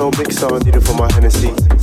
No mixer I need it for my Hennessy.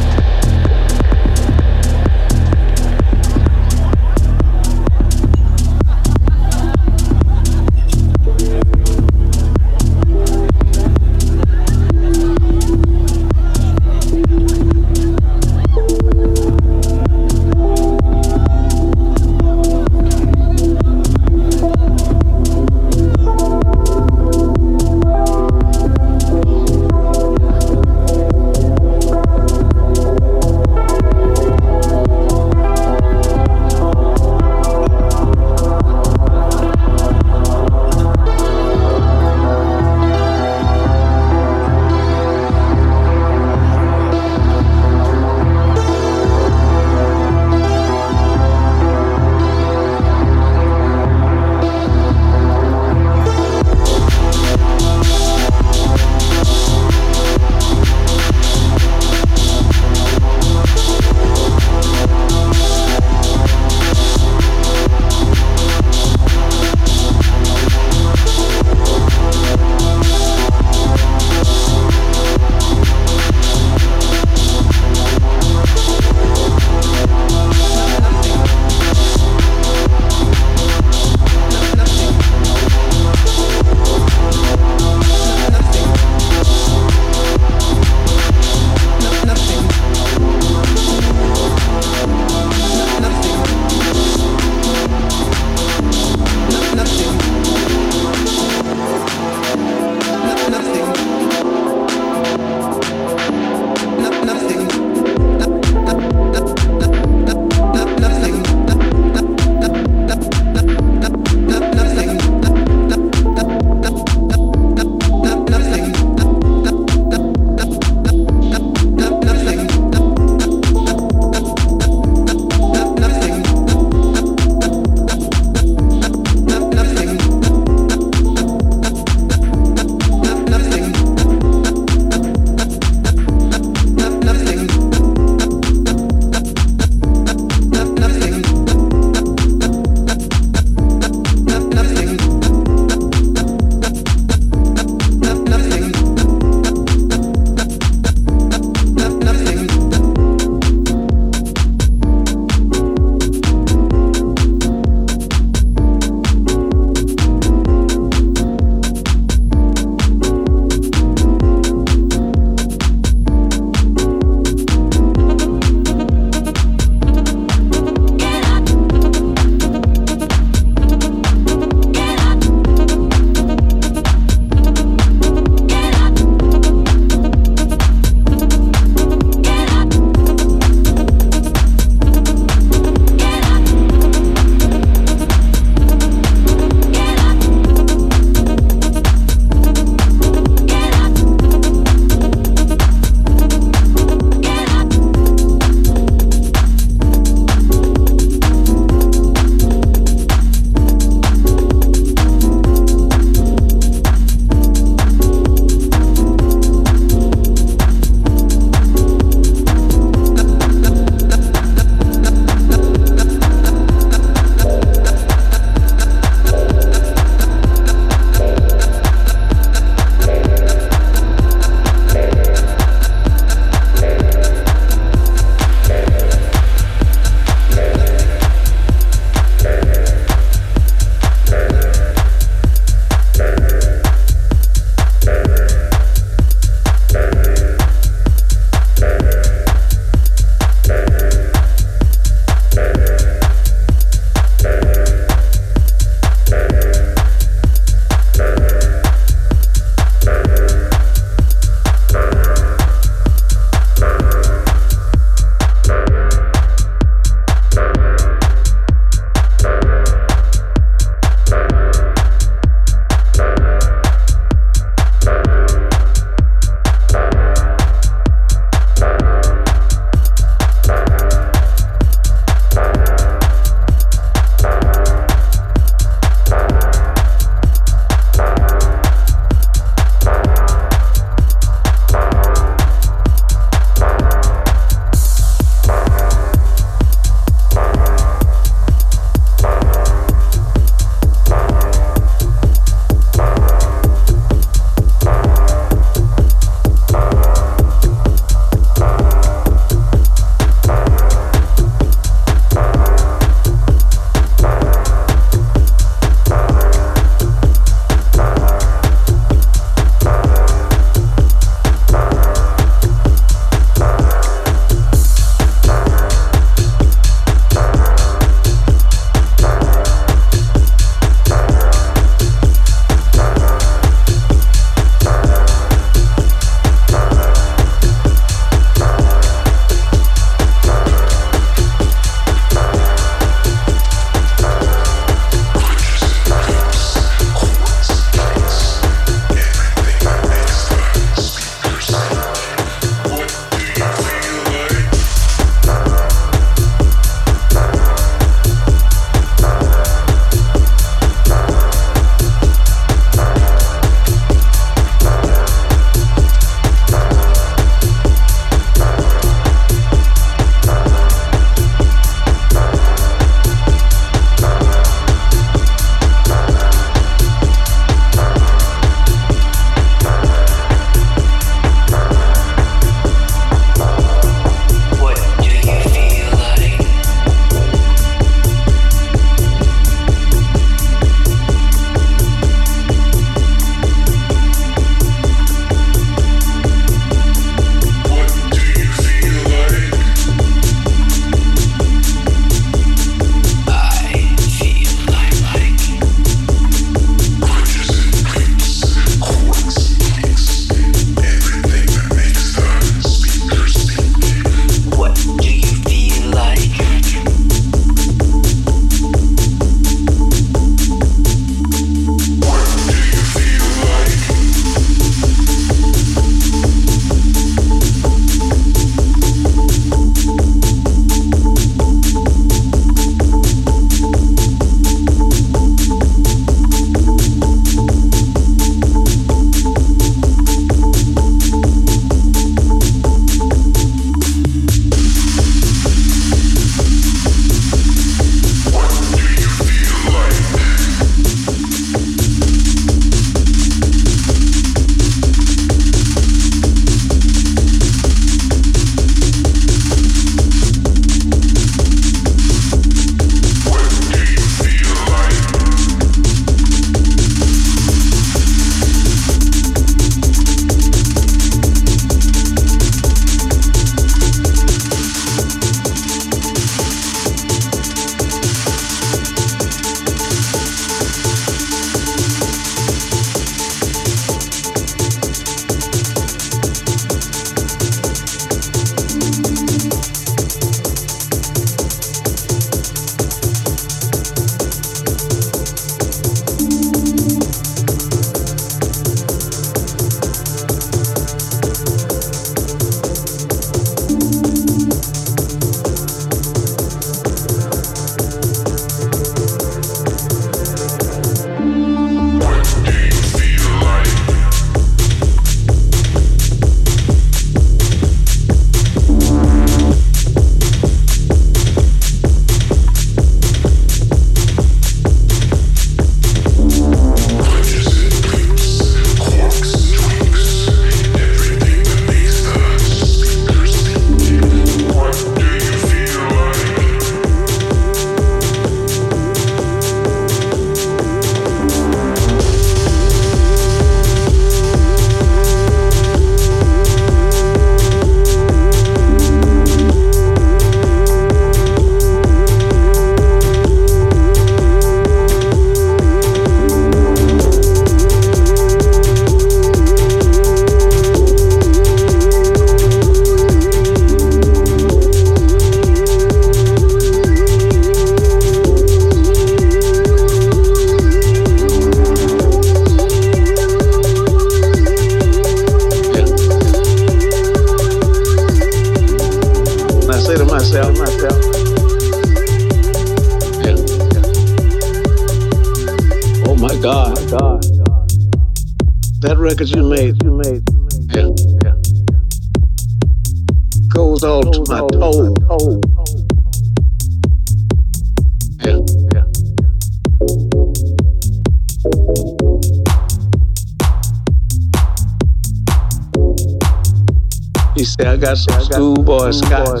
Schoolboy